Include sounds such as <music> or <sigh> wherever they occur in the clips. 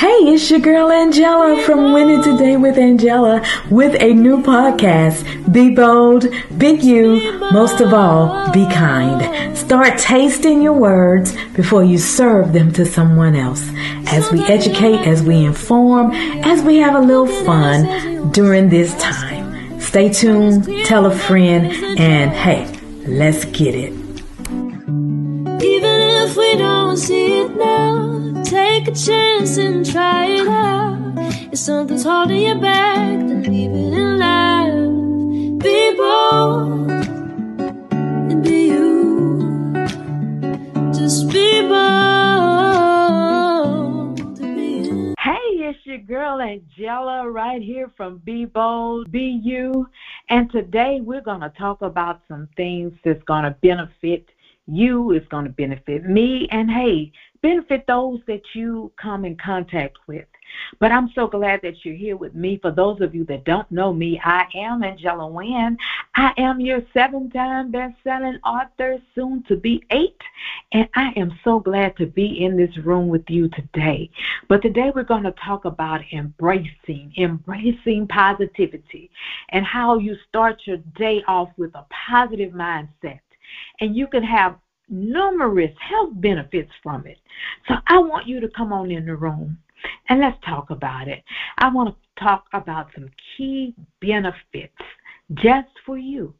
Hey, it's your girl Angella from Winning Today with Angella with a new podcast. Be bold, be you, most of all, be kind. Start tasting your words before you serve them to someone else. As we educate, as we inform, as we have a little fun during this time. Stay tuned, tell a friend, and hey, let's get it. Even if we don't see it now, take a chance and try it out. If something's holding you back, then leave it in life. Be bold and be you. Just be bold be. Hey, it's your girl Angella right here from Be Bold, Be You. And today we're going to talk about some things that's going to benefit you, it's going to benefit me, and hey, benefit those that you come in contact with. But I'm so glad that you're here with me. For those of you that don't know me, I am Angella Wynn. I am your seven time best selling author, soon to be eight. And I am so glad to be in this room with you today. But today we're going to talk about embracing, embracing positivity, and how you start your day off with a positive mindset. And you can have numerous health benefits from it. So I want you to come on in the room and let's talk about it. I want to talk about some key benefits just for you.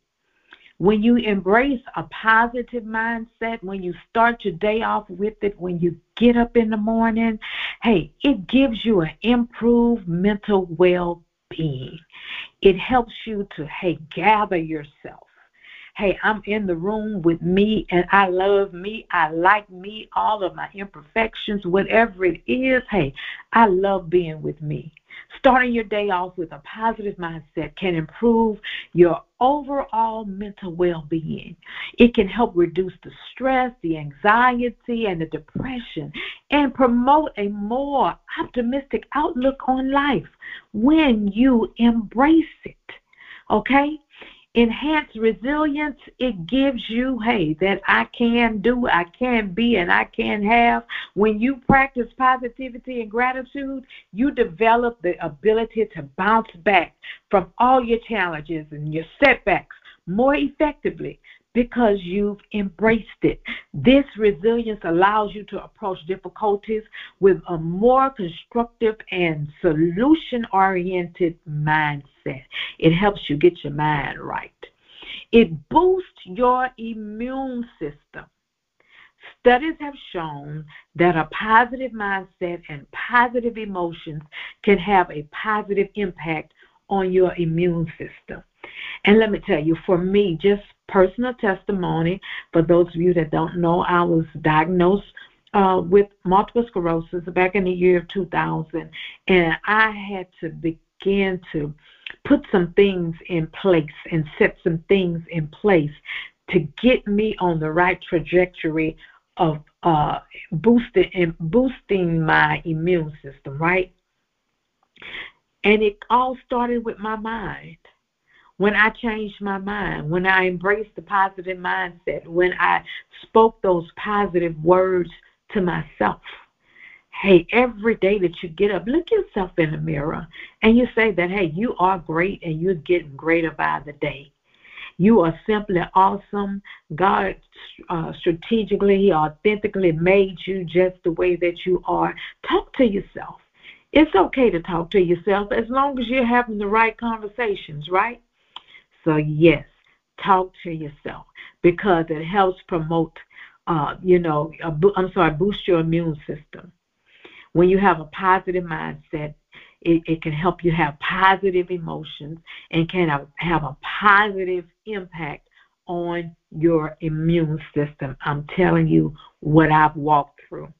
When you embrace a positive mindset, when you start your day off with it, when you get up in the morning, hey, it gives you an improved mental well being. It helps you to, hey, gather yourself hey, I'm in the room with me and I love me. I like me, all of my imperfections, whatever it is. Hey, I love being with me. Starting your day off with a positive mindset can improve your overall mental well being. It can help reduce the stress, the anxiety, and the depression, and promote a more optimistic outlook on life when you embrace it. Okay? Enhanced resilience. It gives you hey that i can do i can be and i can have. When you practice positivity and gratitude you develop the ability to bounce back from all your challenges and your setbacks more effectively because you've embraced it. This resilience allows you to approach difficulties with a more constructive and solution oriented mindset. It helps you get your mind right. It boosts your immune system. Studies have shown that a positive mindset and positive emotions can have a positive impact on your immune system. And let me tell you, for me, just personal testimony, for those of you that don't know, I was diagnosed uh, with multiple sclerosis back in the year of 2000, and I had to begin to put some things in place and set some things in place to get me on the right trajectory of uh, boosting boosting my immune system, right? And it all started with my mind when I changed my mind, when I embraced the positive mindset, when I spoke those positive words to myself. Hey, every day that you get up, look yourself in the mirror and you say that, hey, you are great and you're getting greater by the day. You are simply awesome. God uh, strategically, he authentically made you just the way that you are. Talk to yourself. It's okay to talk to yourself as long as you're having the right conversations, right? So, yes, talk to yourself because it helps promote, uh, you know, I'm sorry, boost your immune system. When you have a positive mindset, it, it can help you have positive emotions and can have, have a positive impact on your immune system. I'm telling you what I've walked through.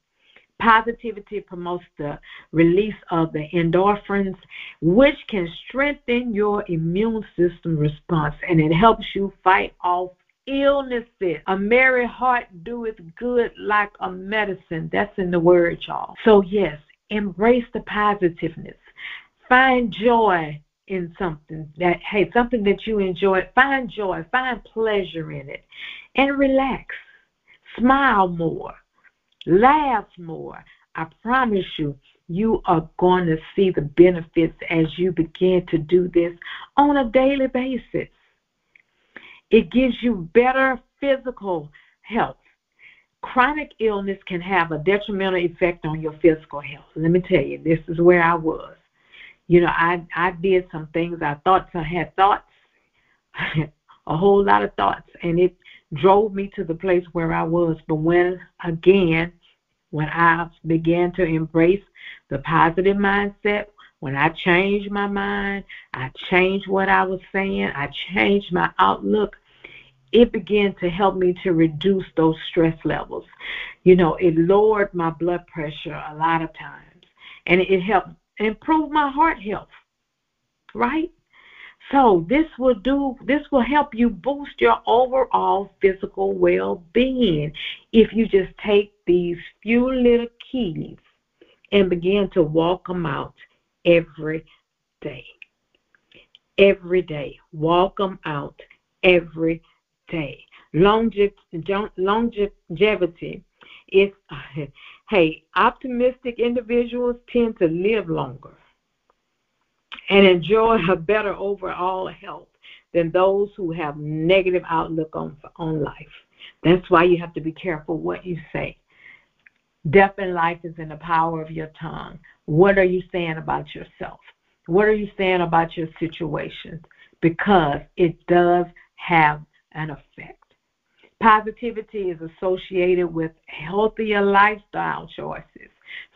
Positivity promotes the release of the endorphins, which can strengthen your immune system response and it helps you fight off illnesses. A merry heart doeth good like a medicine. That's in the word, y'all. So, yes, embrace the positiveness. Find joy in something that, hey, something that you enjoy. Find joy, find pleasure in it, and relax. Smile more Laugh more. I promise you, you are going to see the benefits as you begin to do this on a daily basis. It gives you better physical health. Chronic illness can have a detrimental effect on your physical health. Let me tell you, this is where I was. You know, I I did some things I thought I had thoughts, <laughs> a whole lot of thoughts, and it drove me to the place where I was. But when again, when I began to embrace the positive mindset, when I changed my mind, I changed what I was saying, I changed my outlook, it began to help me to reduce those stress levels. You know, it lowered my blood pressure a lot of times, and it helped improve my heart health, right? So this will do this will help you boost your overall physical well-being if you just take these few little keys and begin to walk them out every day. Every day. Walk them out every day. Longevity is, hey, optimistic individuals tend to live longer and enjoy a better overall health than those who have negative outlook on on life. That's why you have to be careful what you say. Death and life is in the power of your tongue. What are you saying about yourself? What are you saying about your situation? Because it does have an effect. Positivity is associated with healthier lifestyle choices,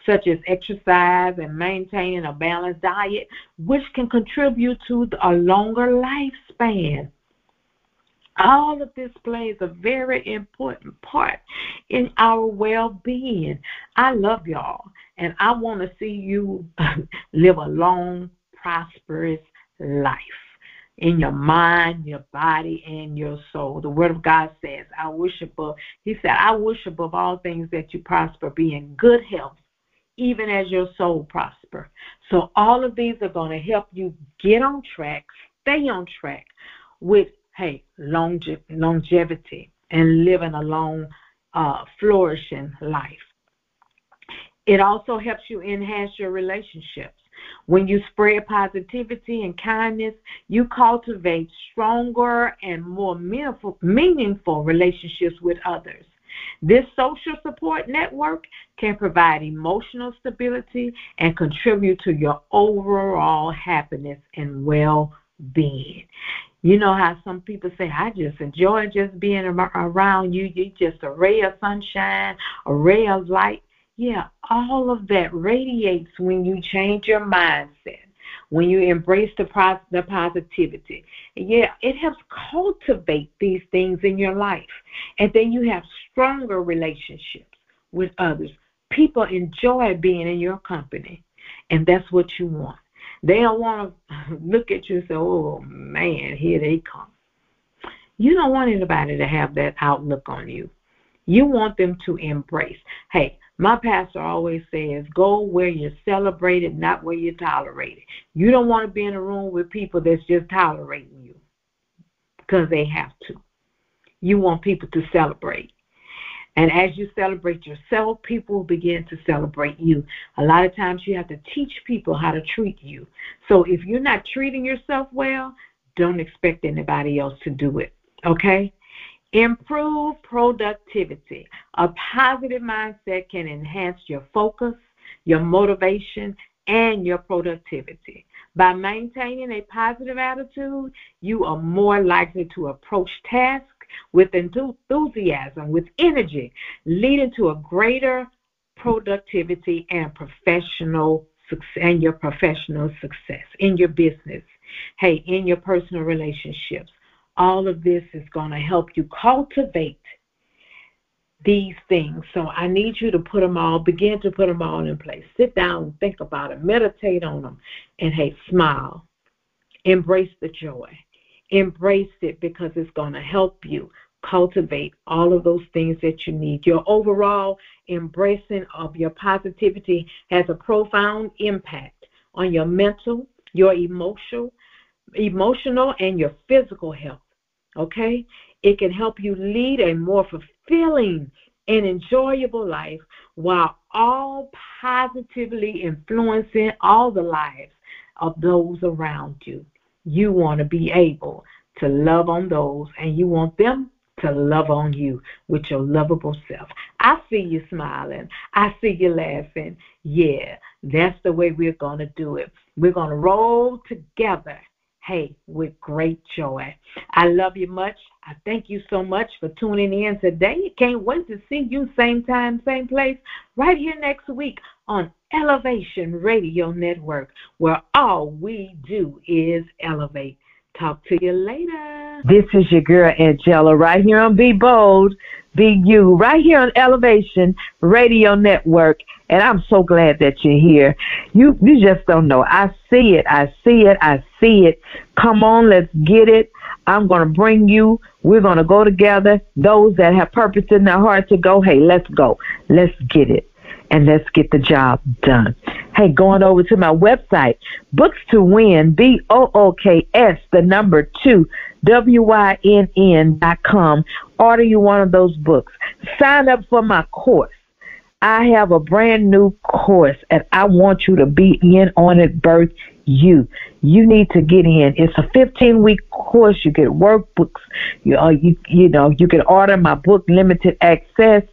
such as exercise and maintaining a balanced diet, which can contribute to a longer lifespan. All of this plays a very important part in our well being. I love y'all, and I want to see you <laughs> live a long, prosperous life in your mind, your body, and your soul. The Word of God says, I wish above, He said, I wish above all things that you prosper, be in good health, even as your soul prosper. So all of these are going to help you get on track, stay on track with hey, longe- longevity and living a long, uh, flourishing life. It also helps you enhance your relationships. When you spread positivity and kindness, you cultivate stronger and more meaningful, meaningful relationships with others. This social support network can provide emotional stability and contribute to your overall happiness and well being. You know how some people say, I just enjoy just being around you. You're just a ray of sunshine, a ray of light. Yeah, all of that radiates when you change your mindset, when you embrace the, the positivity. Yeah, it helps cultivate these things in your life. And then you have stronger relationships with others. People enjoy being in your company, and that's what you want. They don't want to <laughs> look at you and say, oh man, here they come. You don't want anybody to have that outlook on you. You want them to embrace. Hey, my pastor always says, go where you're celebrated, not where you're tolerated. You don't want to be in a room with people that's just tolerating you because they have to. You want people to celebrate. And as you celebrate yourself, people will begin to celebrate you. A lot of times you have to teach people how to treat you. So if you're not treating yourself well, don't expect anybody else to do it. Okay? Improve productivity. A positive mindset can enhance your focus, your motivation, and your productivity. By maintaining a positive attitude, you are more likely to approach tasks with enthusiasm, with energy, leading to a greater productivity and professional success and your professional success in your business. Hey, in your personal relationships. All of this is going to help you cultivate these things. So I need you to put them all, begin to put them all in place. Sit down, think about it, meditate on them, and hey, smile. Embrace the joy. Embrace it because it's going to help you cultivate all of those things that you need. Your overall embracing of your positivity has a profound impact on your mental, your emotional, emotional and your physical health. Okay? It can help you lead a more fulfilling and enjoyable life while all positively influencing all the lives of those around you. You want to be able to love on those, and you want them to love on you with your lovable self. I see you smiling. I see you laughing. Yeah, that's the way we're going to do it. We're going to roll together hey, with great joy. I love you much. I thank you so much for tuning in today. Can't wait to see you same time, same place, right here next week on Elevation Radio Network, where all we do is elevate. Talk to you later. This is your girl Angella right here on Be Bold, Be You, right here on Elevation Radio Network. And I'm so glad that you're here. You you just don't know. I see it. I see it. I see it. Come on, let's get it. I'm going to bring you. We're going to go together. Those that have purpose in their heart to go, hey, let's go. Let's get it. And let's get the job done. Hey, going over to my website, Books to Win, B O O K S, the number two, W Y N N dot com. Order you one of those books. Sign up for my course. I have a brand new course and I want you to be in on it, birth you. You need to get in. It's a 15 week course. You get workbooks. You, uh, you, you know, you can order my book, Limited Access.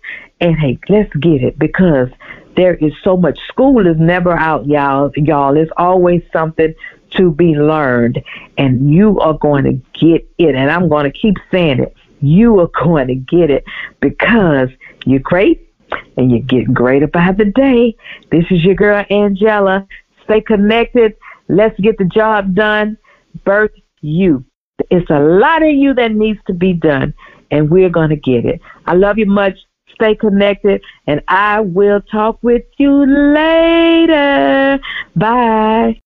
And hey, let's get it because there is so much. School is never out, y'all. Y'all, it's always something to be learned. And you are going to get it. And I'm going to keep saying it. You are going to get it because you're great and you get greater by the day. This is your girl Angella. Stay connected. Let's get the job done. Birth you. It's a lot of you that needs to be done, and we're going to get it. I love you much. Stay connected, and I will talk with you later. Bye.